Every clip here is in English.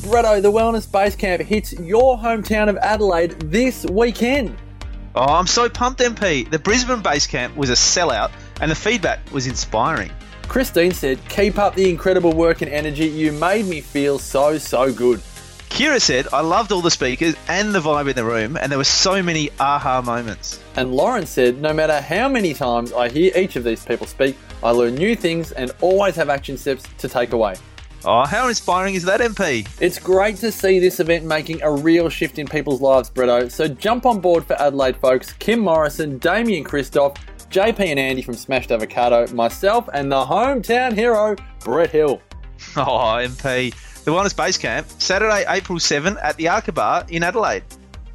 Bretto, the Wellness Base Camp hits your hometown of Adelaide this weekend. Oh, I'm so pumped, MP. The Brisbane base camp was a sellout and the feedback was inspiring. Christine said, Keep up the incredible work and energy. You made me feel so, so good. Kira said, I loved all the speakers and the vibe in the room, and there were so many aha moments. And Lauren said, No matter how many times I hear each of these people speak, I learn new things and always have action steps to take away. Oh, how inspiring is that, MP? It's great to see this event making a real shift in people's lives, Bretto. So jump on board for Adelaide folks. Kim Morrison, Damian Kristof, JP and Andy from Smashed Avocado, myself, and the hometown hero, Brett Hill. Oh, MP. The Wellness Base Camp, Saturday, April 7 at the Arca Bar in Adelaide.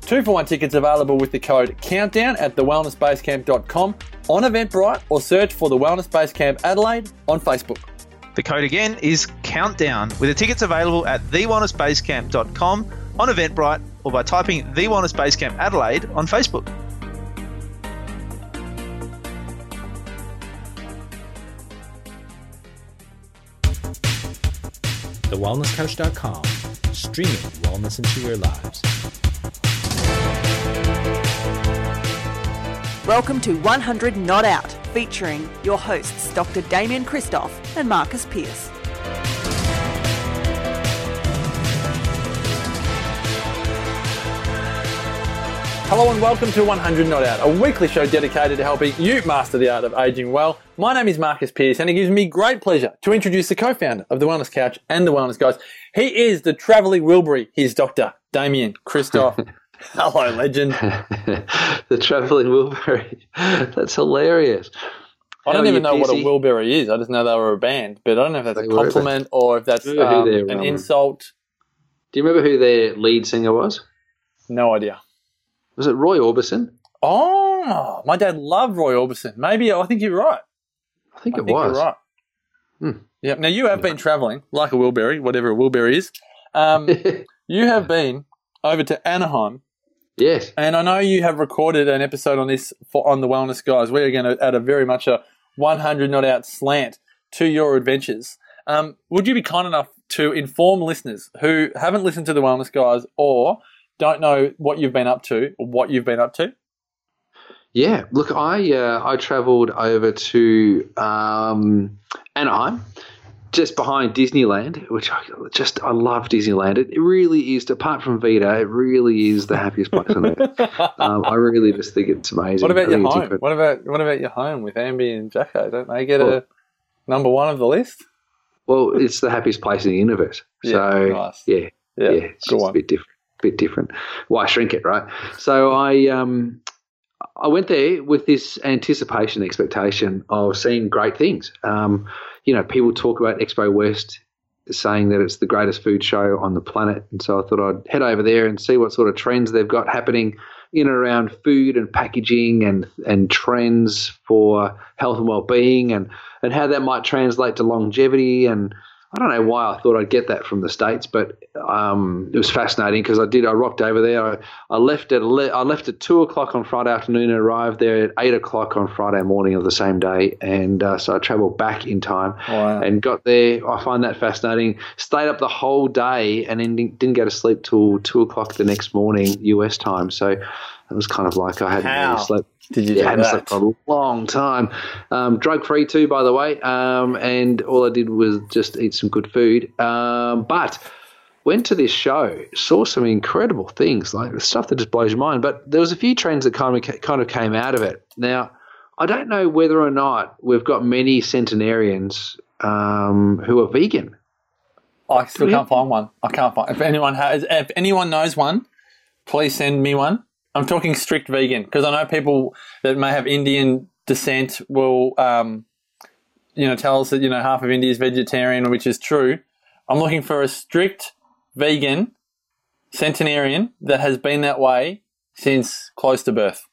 Two for one tickets available with the code COUNTDOWN at thewellnessbasecamp.com on Eventbrite or search for the Wellness Base Camp Adelaide on Facebook. The code again is Countdown, with the tickets available at thewellnessbasecamp.com on Eventbrite or by typing The Wellness Basecamp Adelaide on Facebook. TheWellnessCouch.com, streaming wellness into your lives. Welcome to 100 Not Out, featuring your hosts Dr. Damian Kristof and Marcus Pierce. Hello and welcome to 100 Not Out, a weekly show dedicated to helping you master the art of aging well. My name is Marcus Pierce and it gives me great pleasure to introduce the co-founder of the Wellness Couch and the Wellness Guys. He is the travelling Wilbury. He's Dr. Damian Kristof. Hello, legend. the travelling Wilbury. That's hilarious. I don't even know what a? Wilbury is. I just know they were a band, but I don't know if that's They a compliment or if that's um, an Roman? insult. Do you remember who their lead singer was? No idea. Was it Roy Orbison? Oh, my dad loved Roy Orbison. Maybe I think you're right. I think I it think was. you're right. Hmm. Yeah. Now you have been travelling like a Wilbury, whatever a Wilbury is. Um, you have been over to Anaheim, yes. and I know you have recorded an episode on this for on the Wellness Guys. We're going to add a very much a 100 not out slant to your adventures. Um, would you be kind enough to inform listeners who haven't listened to the Wellness Guys or don't know what you've been up to or what you've been up to? Yeah. Look, I uh, I travelled over to um, Anaheim, just behind Disneyland, which I just I love Disneyland. It, it really is. Apart from Vita, it really is the happiest place on earth. Um, I really just think it's amazing. What about I your home? incredible. What about what about your home with Ambi and Jacko? Don't they get a number one of the list? Well, it's the happiest place in the universe. Yeah, so nice. yeah, Yeah, yeah, it's just a bit different. Bit different. Why shrink it, right? So I um I went there with this anticipation, expectation of seeing great things. Um, you know, people talk about Expo West, saying that it's the greatest food show on the planet, and so I thought I'd head over there and see what sort of trends they've got happening in and around food and packaging and and trends for health and well-being and and how that might translate to longevity and I don't know why I thought I'd get that from the states, but um, it was fascinating because I did. I rocked over there. I, I left at ele- I left at two o'clock on Friday afternoon and arrived there at eight o'clock on Friday morning of the same day, and uh, so I travelled back in time Wow. and got there. I find that fascinating. Stayed up the whole day and then didn't didn't go to sleep till two o'clock the next morning US time. So it was kind of like I hadn't How really slept. Did you Yeah, do that? for a long time. Um, drug free too, by the way. Um, and all I did was just eat some good food. Um, but went to this show, saw some incredible things, like stuff that just blows your mind. But there was a few trends that kind of kind of came out of it. Now, I don't know whether or not we've got many centenarians um, who are vegan. I still can't find one. I can't find. If anyone has, if anyone knows one, please send me one. I'm talking strict vegan because I know people that may have Indian descent will, um, you know, tell us that you know half of India is vegetarian, which is true. I'm looking for a strict vegan centenarian that has been that way since close to birth.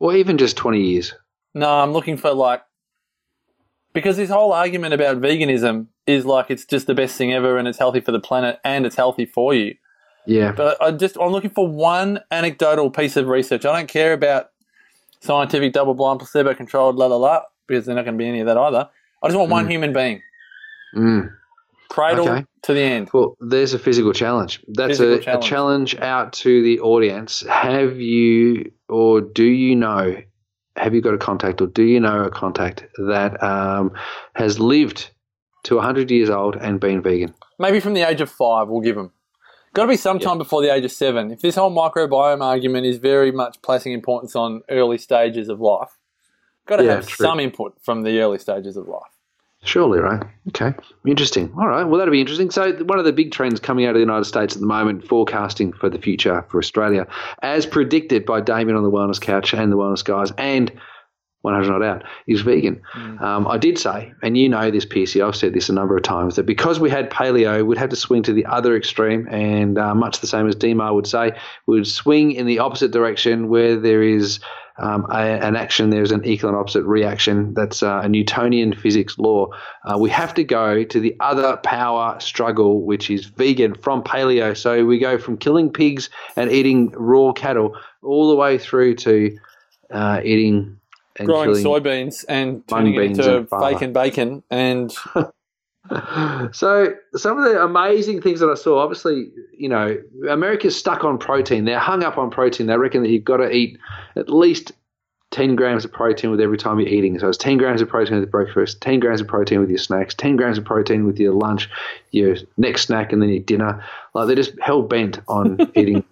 Or even just 20 years. No, I'm looking for like because this whole argument about veganism is like it's just the best thing ever and it's healthy for the planet and it's healthy for you. Yeah. But I just I'm looking for one anecdotal piece of research. I don't care about scientific double blind placebo controlled la la la because they're not going to be any of that either. I just want one human being. Mm. cradle Okay. to the end. Well, there's a physical challenge. That's Physical a, challenge. a challenge out to the audience. Have you or do you know? Have you got a contact or do you know a contact that um, has lived to 100 years old and been vegan? Maybe from the age of five, we'll give them. Got to be sometime before the age of seven. If this whole microbiome argument is very much placing importance on early stages of life, got to Yeah, have true. some input from the early stages of life. Surely, right? Okay, interesting. All right, well, that'll be interesting. So, one of the big trends coming out of the United States at the moment, forecasting for the future for Australia, as predicted by Damien on the Wellness Couch and the Wellness Guys, and 100 Not Out, is vegan. Um, I did say, and you know this, PC, I've said this a number of times, that because we had paleo, we'd have to swing to the other extreme, and uh, much the same as Demar would say, we would swing in the opposite direction where there is um, a, an action, there's an equal and opposite reaction. That's uh, a Newtonian physics law. Uh, we have to go to the other power struggle, which is vegan from paleo. So we go from killing pigs and eating raw cattle all the way through to uh, eating and Growing soybeans and turning it into fake and bacon and So some of the amazing things that I saw, obviously, you know, America's stuck on protein. They're hung up on protein. They reckon that you've got to eat at least 10 grams of protein with every time you're eating. So it's 10 grams of protein with breakfast, 10 grams of protein with your snacks, 10 grams of protein with your lunch, your next snack, and then your dinner. Like they're just hell bent on eating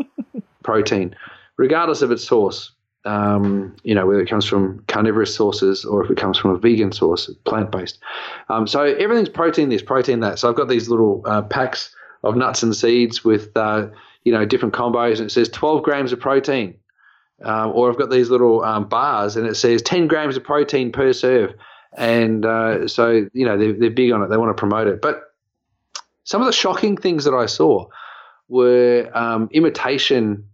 protein, regardless of its source. Um, you know, whether it comes from carnivorous sources or if it comes from a vegan source, plant based. Um, so everything's protein this, protein that. So I've got these little uh, packs of nuts and seeds with, uh, you know, different combos, and it says 12 grams of protein. Um, or I've got these little um, bars, and it says 10 grams of protein per serve. And uh, so, you know, they're, they're big on it. They want to promote it. But some of the shocking things that I saw were um, imitation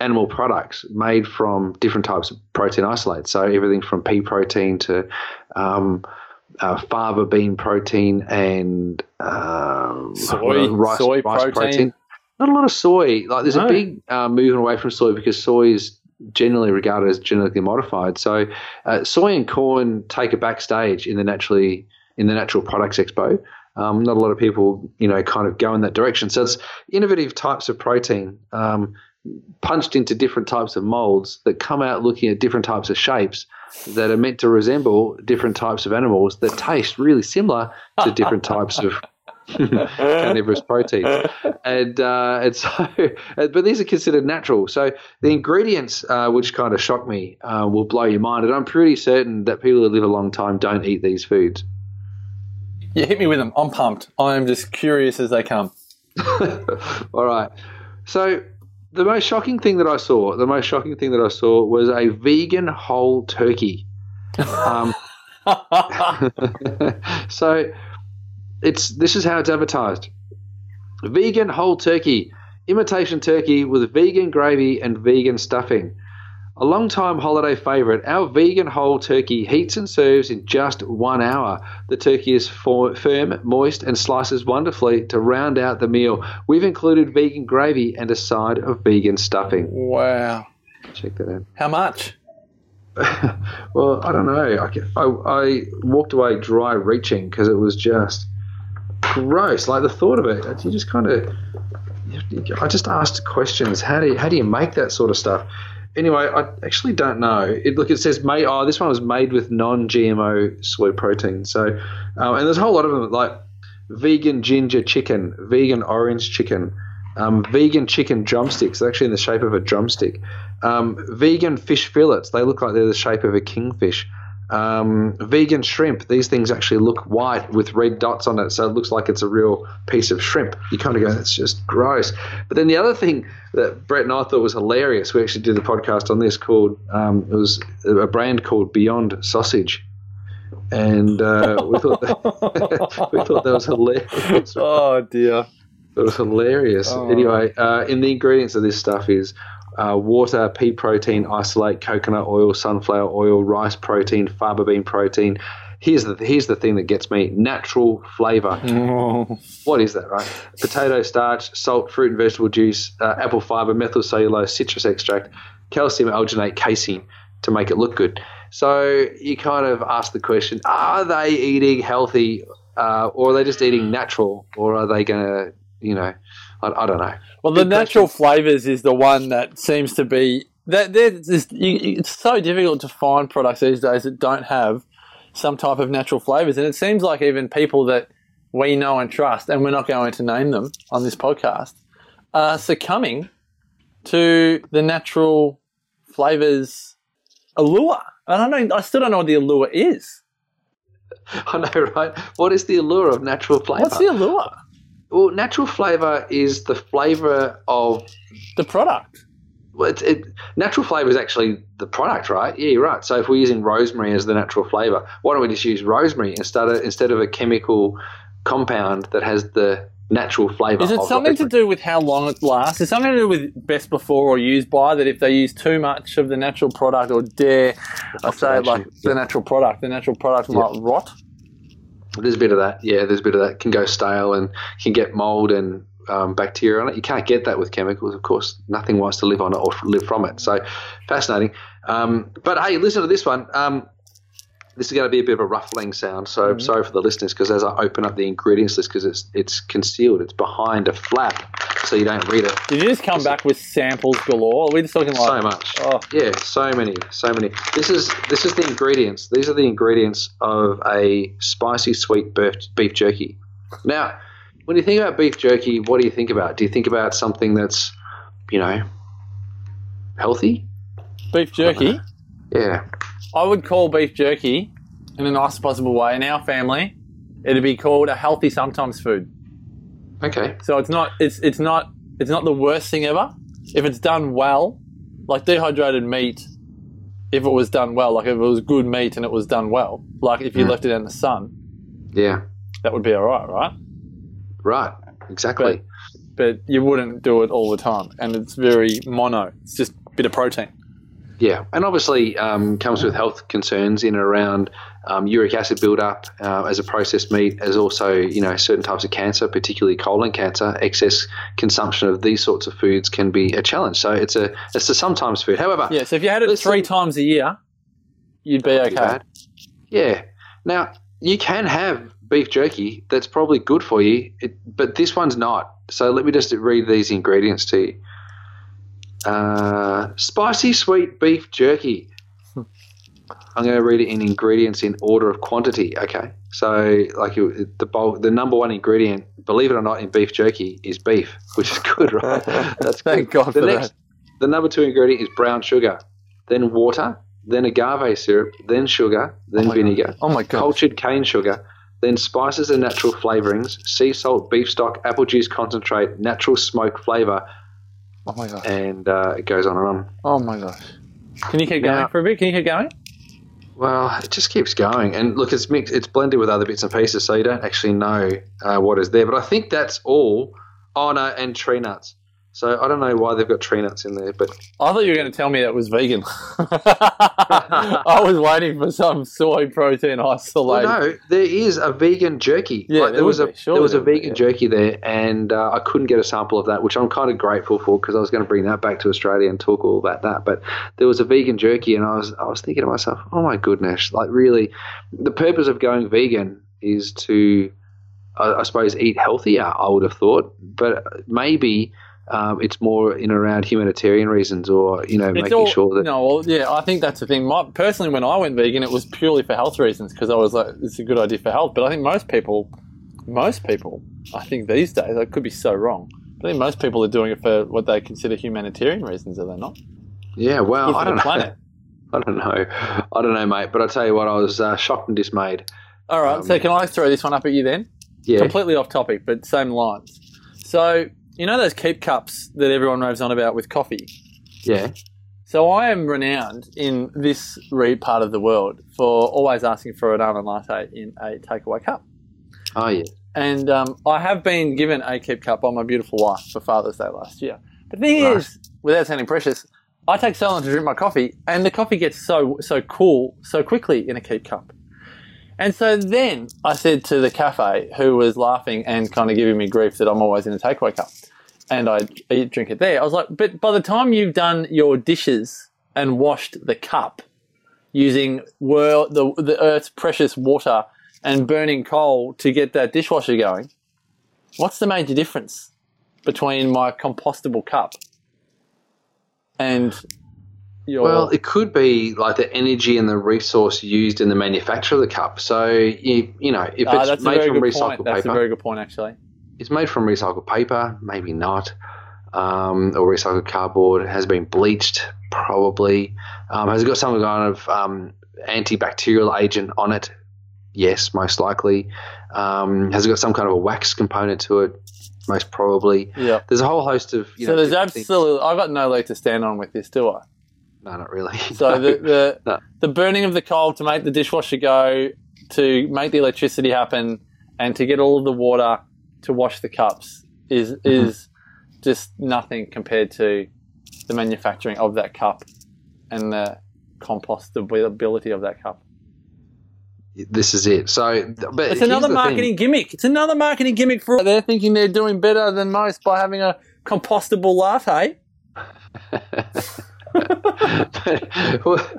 animal products made from different types of protein isolates. So everything from pea protein to um, uh, fava bean protein and um, Soy- rice, soy rice protein. Not a lot of soy. Like there's No. a big uh, movement away from soy because soy is generally regarded as genetically modified. So uh, soy and corn take a backstage in the naturally in the natural products expo. Um, not a lot of people, you know, kind of go in that direction. So it's innovative types of protein um, punched into different types of molds that come out looking at different types of shapes that are meant to resemble different types of animals that taste really similar to different types of carnivorous proteins. And, uh, and so, but these are considered natural. So the ingredients, uh, which kind of shock me, uh, will blow your mind. And I'm pretty certain that people who live a long time don't eat these foods. You hit me with them. I'm pumped. I'm just curious as they come. All right. So the most shocking thing that I saw, the most shocking thing that I saw was a vegan whole turkey. Um, so it's this is how it's advertised: vegan whole turkey, imitation turkey with vegan gravy and vegan stuffing. A long-time holiday favorite, our vegan whole turkey heats and serves in just one hour. The turkey is for, firm, moist, and slices wonderfully to round out the meal. We've included vegan gravy and a side of vegan stuffing. wow. Check that out. How much? well, I don't know. I, I, I walked away dry reaching because it was just gross. Like the thought of it, you just kind of. I just asked questions. How do you, how do you make that sort of stuff? Anyway, I actually don't know. It look, it says made. Oh, this one was made with non-GMO soy protein. So, um, and there's a whole lot of them like vegan ginger chicken, vegan orange chicken, um, vegan chicken drumsticks. They're actually in the shape of a drumstick. Um, vegan fish fillets. They look like they're the shape of a kingfish. Um, vegan shrimp. These things actually look white with red dots on it, so it looks like it's a real piece of shrimp. You kind of go, that's just gross. But then the other thing that Brett and I thought was hilarious, we actually did a podcast on this called, um, it was a brand called Beyond Sausage. And uh, we thought that, we thought that was hilarious. Oh dear. It was hilarious. Oh. Anyway, uh, in the ingredients of this stuff is uh, water, pea protein, isolate, coconut oil, sunflower oil, rice protein, fava bean protein. Here's the here's the thing that gets me: natural flavor. Oh. What is that, right? Potato starch, salt, fruit and vegetable juice, uh, apple fiber, methyl cellulose, citrus extract, calcium alginate, casein to make it look good. So you kind of ask the question: Are they eating healthy? uh, or are they just eating natural, or are they going to, you know, I, I don't know. Well, the natural flavors is the one that seems to be that there's you, it's so difficult to find products these days that don't have some type of natural flavors, and it seems like even people that we know and trust, and we're not going to name them on this podcast, are succumbing to the natural flavors allure. And I don't, I still don't know what the allure is. I know, right? What is the allure of natural flavour? What's the allure? Well, natural flavour is the flavour of The product. well, it's, it, natural flavour is actually the product, right? Yeah, you're right. So if we're using rosemary as the natural flavour, why don't we just use rosemary instead of instead of a chemical compound that has the natural flavour? Is it something to do with how long it lasts? Is it something to do with best before or used by? That if they use too much of the natural product, or dare I say it like the natural product, the natural product might rot. There's a bit of that. Yeah, there's a bit of that. Can go stale and can get mold and um, bacteria on it. You can't get that with chemicals, of course. Nothing wants to live on it or live from it. So fascinating. Um, but hey, listen to this one. Um, this is going to be a bit of a ruffling sound, so Mm-hmm. sorry for the listeners because as I open up the ingredients list, because it's it's concealed, it's behind a flap, so you don't read it. Did you just come back with samples galore? Are we just talking like so much. Oh, Yeah, so many, so many. This is this is the ingredients. These are the ingredients of a spicy sweet beef, beef jerky. Now, when you think about beef jerky, what do you think about? Do you think about something that's, you know, healthy? beef jerky. Yeah. I would call beef jerky in a nice possible way. In our family, it'd be called a healthy sometimes food. Okay. So it's not it's it's not it's not the worst thing ever. If it's done well, like dehydrated meat, if it was done well, like if it was good meat and it was done well, like if you Mm. left it in the sun, Yeah. that would be all right, right? Right. Exactly. But you wouldn't do it all the time, and it's very mono. It's just a bit of protein. Yeah, and obviously um, comes with health concerns in and around um, uric acid buildup uh, as a processed meat, as also you know certain types of cancer, particularly colon cancer. Excess consumption of these sorts of foods can be a challenge. So it's a it's a sometimes food. However, Yeah. So if you had it three times a year, you'd be okay. Yeah. Now you can have beef jerky that's probably good for you, it, but this one's not. So let me just read these ingredients to you. Uh, spicy sweet beef jerky. I'm going to read it in ingredients in order of quantity. Okay, so like it- the bulk, the number one ingredient, believe it or not, in beef jerky is beef, which is good, right? That's Thank good. God the for next, that. The number two ingredient is brown sugar, then water, then agave syrup, then sugar, then God. vinegar, Oh my god. cultured cane sugar, then spices and natural flavorings, sea salt, beef stock, apple juice concentrate, natural smoke flavor, Oh my gosh. and uh, it goes on and on. Oh my gosh. Can you keep going Now- for a bit? Can you keep going? Well, it just keeps going, and look, it's mixed, it's blended with other bits and pieces, so you don't actually know uh, what is there. But I think that's all. Oh no, and tree nuts. So I don't know why they've got tree nuts in there, but I thought you were going to tell me that was vegan. I was waiting for some soy protein well, isolate. no, there is a vegan jerky. Yeah, Like, there there was a be. Surely there was a there would be, vegan yeah. jerky there, and uh, I couldn't get a sample of that, which I'm kind of grateful for because I was going to bring that back to Australia and talk all about that. But there was a vegan jerky, and I was I was thinking to myself, oh my goodness, like really, the purpose of going vegan is to, I, I suppose, eat healthier. I would have thought, but maybe. Um, it's more in around humanitarian reasons, or you know, It's making all, sure that no, well, yeah, I think that's the thing. My, personally, when I went vegan, it was purely for health reasons because I was like, it's a good idea for health. But I think most people, most people, I think these days, I could be so wrong. But I think most people are doing it for what they consider humanitarian reasons, are they not? yeah, well, I don't know. planet. I don't know. I don't know, mate. But I tell you what, I was uh, shocked and dismayed. All right, Um, so can I throw this one up at you then? Yeah. Completely off topic, but same lines. So, you know those keep cups that everyone raves on about with coffee? Yeah. So I am renowned in this re- part of the world for always asking for an almond latte in a takeaway cup. Oh, yeah. And um, I have been given a keep cup by my beautiful wife for Father's Day last year. But the thing Right. is, without sounding precious, I take so long to drink my coffee, and the coffee gets so so cool so quickly in a keep cup. And so then I said to the cafe, who was laughing and kind of giving me grief that I'm always in a takeaway cup, and I drink it there. I was like, but by the time you've done your dishes and washed the cup using world the the Earth's precious water and burning coal to get that dishwasher going, what's the major difference between my compostable cup and your? Well, it could be like the energy and the resource used in the manufacture of the cup. So you you know if Ah, it's a made from recycled point. That's a very good point, actually. It's made from recycled paper, maybe not, um, or recycled cardboard. Has been bleached, probably. Um, has it got some kind of um, antibacterial agent on it? Yes, most likely. Um, has it got some kind of a wax component to it? Most probably. Yeah. There's a whole host of you So know. there's different things. absolutely. I've got no leg to stand on with this, do I? no, not really. So the the, No. the burning of the coal to make the dishwasher go, to make the electricity happen, and to get all of the water to wash the cups is Mm-hmm. is just nothing compared to the manufacturing of that cup and the compostability of that cup. this is it. So, but It's another the thing. marketing gimmick. It's another marketing gimmick for they're thinking they're doing better than most by having a compostable latte. well,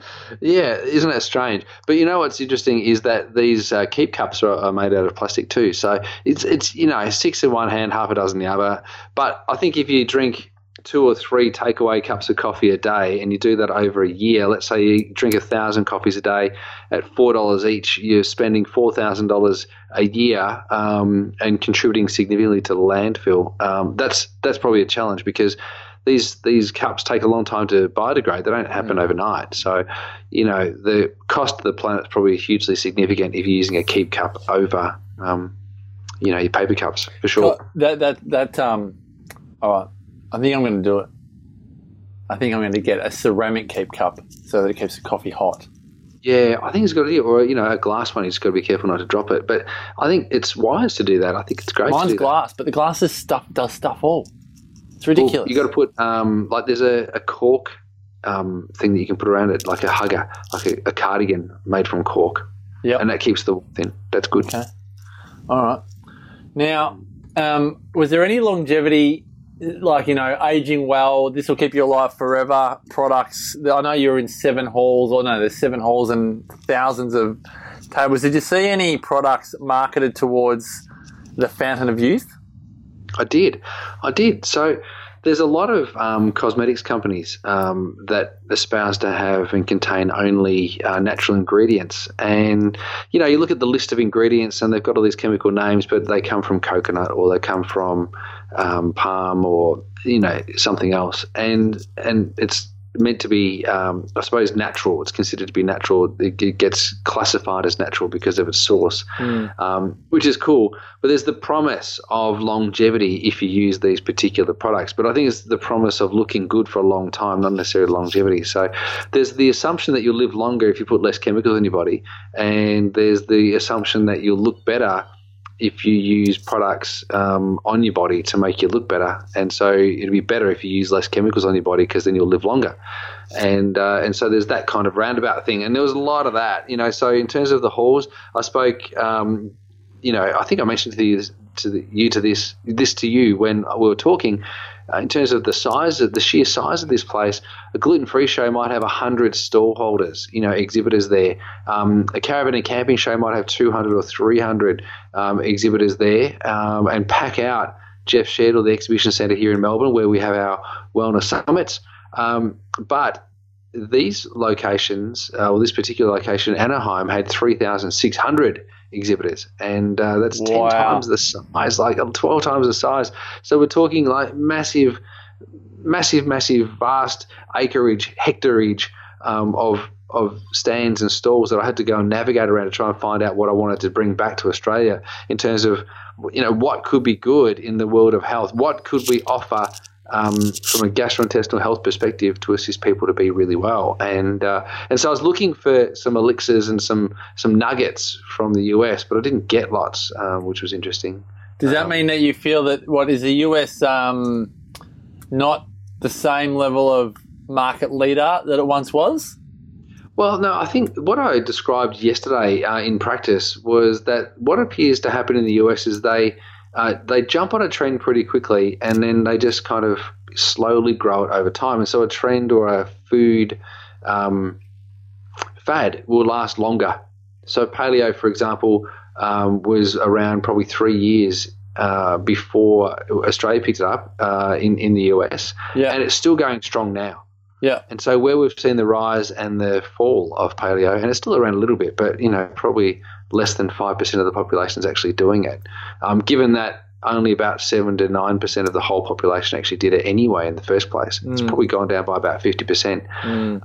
yeah, isn't that strange? But you know what's interesting is that these uh, keep cups are, are made out of plastic too. So it's it's you know six in one hand, half a dozen in the other. But I think if you drink two or three takeaway cups of coffee a day and you do that over a year, let's say you drink a thousand coffees a day at four dollars each, you're spending four thousand dollars a year um, and contributing significantly to the landfill. Um, that's that's probably a challenge because these these cups take a long time to biodegrade. They don't happen overnight. So, you know, the cost to the planet is probably hugely significant if you're using a keep cup over, um, you know, your paper cups for sure. Oh, that that that um. All right, I think I'm going to do it. I think I'm going to get a ceramic keep cup so that it keeps the coffee hot. Yeah, I think it's got to be, or you know, a glass one. You just got to be careful not to drop it. But I think it's wise to do that. I think it's great. to Mine's do that. glass, but the glass is stuff does stuff all. It's Well, ridiculous. you got to put um, like there's a, a cork um, thing that you can put around it, like a hugger, like a, a cardigan made from cork, Yep. and that keeps the thin. That's good. Okay. All right. Now, um, was there any longevity, like you know, aging well? This will keep you alive forever. Products. I know you're in seven halls, or no, there's seven halls and thousands of tables. Did you see any products marketed towards the fountain of youth? I did, I did. So there's a lot of um, cosmetics companies um, that espouse to have and contain only uh, natural ingredients, and you know you look at the list of ingredients and they've got all these chemical names, but they come from coconut or they come from um, palm or you know something else, and and it's meant to be, um, I suppose, natural. It's considered to be natural. It, it gets classified as natural because of its source, um, which is cool. But there's the promise of longevity if you use these particular products. But I think it's the promise of looking good for a long time, not necessarily longevity. So there's the assumption that you'll live longer if you put less chemicals in your body, and there's the assumption that you'll look better if you use products um, on your body to make you look better. And so it'd be better if you use less chemicals on your body because then you'll live longer. And uh, and so there's that kind of roundabout thing. And there was a lot of that, you know. So in terms of the halls, I spoke, um, you know, I think I mentioned to you to the, you to this this to you when we were talking. Uh, in terms of the size of the sheer size of this place, a gluten-free show might have hundred stallholders you know, exhibitors there. Um, a caravan and camping show might have two hundred or three hundred um, exhibitors there, um, and pack out Jeff or the exhibition centre here in Melbourne, where we have our wellness summits. Um, but these locations, uh, or this particular location, Anaheim, had 3,600 exhibitors, and uh, that's 10 Wow. times the size, like 12 times the size. So we're talking like massive, massive, massive, vast acreage, hectareage um, of of stands and stalls that I had to go and navigate around to try and find out what I wanted to bring back to Australia in terms of you know what could be good in the world of health. What could we offer um, from a gastrointestinal health perspective to assist people to be really well? And uh, and so I was looking for some elixirs and some some nuggets from the US, but I didn't get lots, um, which was interesting. Does that Um, mean that you feel that what is the US um, not the same level of market leader that it once was? Well, no, I think what I described yesterday uh, in practice was that what appears to happen in the US is they uh, they jump on a trend pretty quickly and then they just kind of slowly grow it over time. And so a trend or a food um, fad will last longer. So paleo, for example, um, was around probably three years uh, before Australia picked it up uh, in in the US, Yeah. and it's still going strong now. Yeah. And so where we've seen the rise and the fall of paleo, and it's still around a little bit, but you know probably less than five percent of the population is actually doing it. Um, given that only about seven to nine percent of the whole population actually did it anyway in the first place, it's probably gone down by about fifty percent.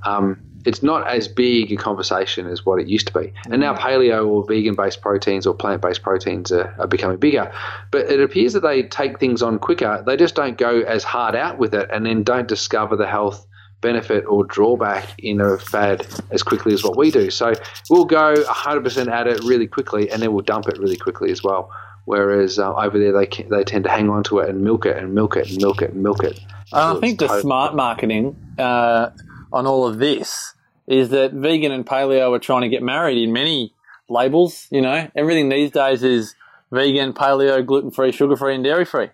Um, it's not as big a conversation as what it used to be. And now paleo or vegan based proteins or plant based proteins are, are becoming bigger. But it appears that they take things on quicker. They just don't go as hard out with it and then don't discover the health benefit or drawback in a fad as quickly as what we do. So we'll go 100% at it really quickly and then we'll dump it really quickly as well. Whereas uh, over there, they, they tend to hang on to it and milk it and milk it and milk it and milk it. I think the smart marketing uh, on all of this is that vegan and paleo are trying to get married in many labels. You know, everything these days is vegan, paleo, gluten free, sugar free, and dairy free.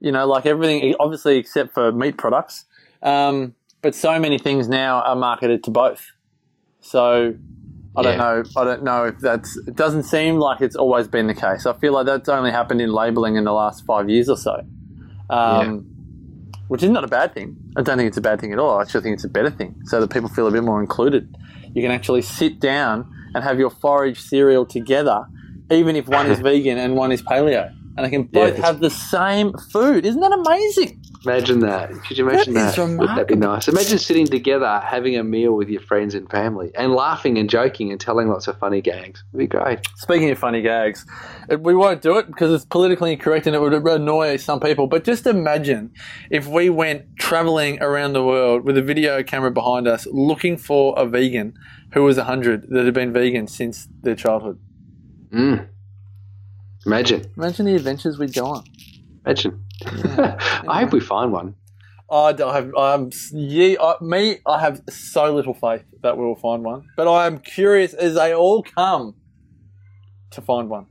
You know, like everything, obviously, except for meat products. Um, but so many things now are marketed to both. So I don't know. I don't know if that's. It doesn't seem like it's always been the case. I feel like that's only happened in labeling in the last five years or so. Um, Which is not a bad thing. I don't think it's a bad thing at all. I actually think it's a better thing, so that people feel a bit more included. You can actually sit down and have your forage cereal together, even if one is vegan and one is paleo, and they can both Yes. have the same food. Isn't that amazing? Imagine that. Could you imagine That that? Wouldn't that be nice? Imagine sitting together, having a meal with your friends and family, and laughing and joking and telling lots of funny gags. It'd be great. Speaking of funny gags, we won't do it because it's politically incorrect and it would annoy some people. But just imagine if we went traveling around the world with a video camera behind us looking for a vegan who was 100 that had been vegan since their childhood. Mm. Imagine. Imagine the adventures we'd go on. Imagine. I hope we find one. I don't have, I'm, yeah, I, me, I have so little faith that we will find one. But I am curious as they all come to find one.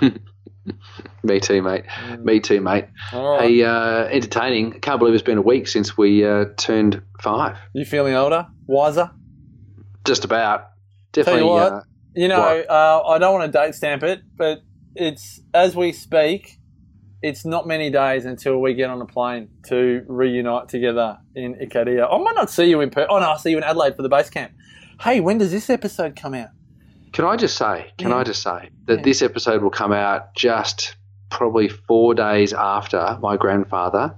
Me too, mate. Me too, mate. Right. Hey, uh, entertaining. I can't believe it's been a week since we uh, turned five. You feeling older? Wiser? Just about. Definitely. what, uh, You know, uh, I don't want to date stamp it, but it's as we speak, it's not many days until we get on a plane to reunite together in Ikaria. I might not see you in Perth. Oh no, I'll see you in Adelaide for the base camp. Hey, when does this episode come out? Can I just say? Can Yeah. I just say that Yeah. this episode will come out just probably four days after my grandfather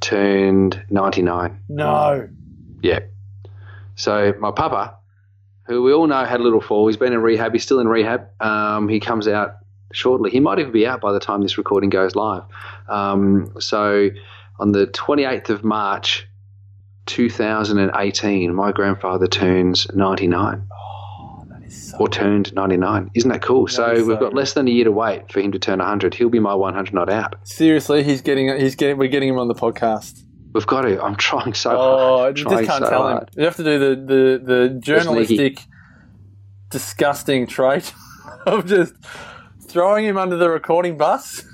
turned ninety-nine. No. Yeah. So my papa, who we all know had a little fall, he's been in rehab. He's still in rehab. Um, he comes out shortly. He might even be out by the time this recording goes live. Um, so on the 28th of March, 2018, my grandfather turns 99 That is so or turned 99. Isn't that cool? So is we've so got less than a year to wait for him to turn 100. He'll be my 100 not out. Seriously, he's getting he's getting we're getting him on the podcast. We've got to. I'm trying so Oh, hard. you just can't so tell hard. him. You have to do the the, the journalistic, disgusting trait of just throwing him under the recording bus.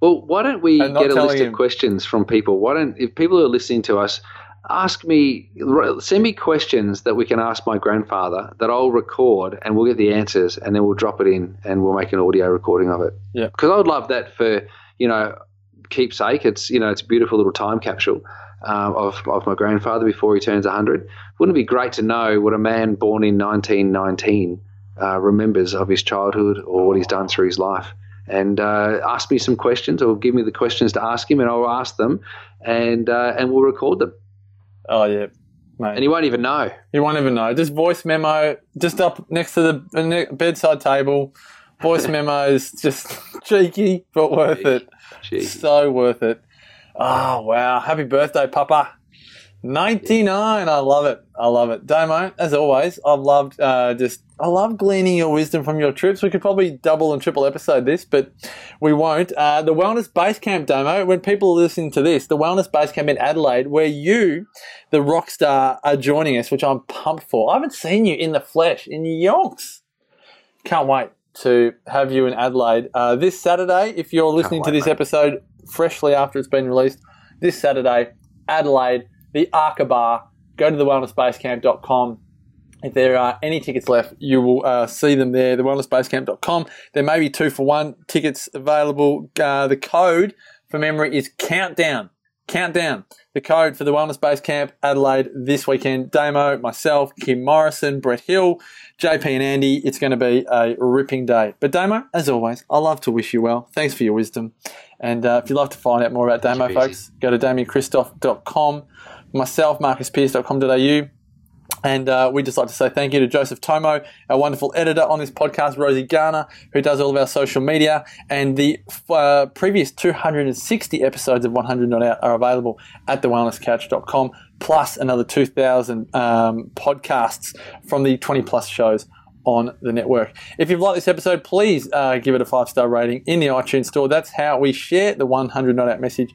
Well, why don't we get a list him. of questions from people? Why don't, if people are listening to us, ask me, send me questions that we can ask my grandfather that I'll record and we'll get the answers and then we'll drop it in and we'll make an audio recording of it. Yeah. Because I would love that for, you know, keepsake. It's, you know, it's a beautiful little time capsule. Um, of, of my grandfather before he turns 100. Wouldn't it be great to know what a man born in 1919 uh, remembers of his childhood or what he's done through his life? and uh, ask me some questions or give me the questions to ask him and I'll ask them and uh, and we'll record them Oh yeah, mate. and he won't even know He won't even know. Just voice memo, just up next to the uh, bedside table. Voice memos, just cheeky but worth it. So worth it. Oh wow! Happy birthday, Papa. Ninety nine. I love it. I love it. Damo, as always, I've loved uh, just I love gleaning your wisdom from your trips. We could probably double and triple episode this, but we won't. Uh, the Wellness Base Camp Damo. When people are listening to this, the Wellness Base Camp in Adelaide, where you, the rock star, are joining us, which I'm pumped for. I haven't seen you in the flesh in yonks. Can't wait to have you in Adelaide uh, this Saturday. If you're listening to this mate. episode freshly after it's been released, this Saturday, Adelaide, the Arca Bar. Go to the wellnessbasecamp.com If there are any tickets left, you will uh, see them there, thewellnessbasecamp.com. There may be two for one tickets available. Uh, the code for memory is countdown. Countdown. The code for the Wellness Base Camp Adelaide this weekend. Damo, myself, Kim Morrison, Brett Hill, JP and Andy. It's going to be a ripping day. But Damo, as always, I love to wish you well. Thanks for your wisdom. And uh, if you'd like to find out more about Damo, folks, go to damiankristof.com. Myself, marcuspierce.com.au. And uh, we'd just like to say thank you to Joseph Tomo, our wonderful editor on this podcast, Rosie Garner, who does all of our social media. And the uh, previous 260 episodes of 100 Not Out are available at thewellnesscouch.com, plus another 2,000 um, podcasts from the 20 plus shows on the network. If you've liked this episode, please uh, give it a five star rating in the iTunes store. That's how we share the 100 Not Out message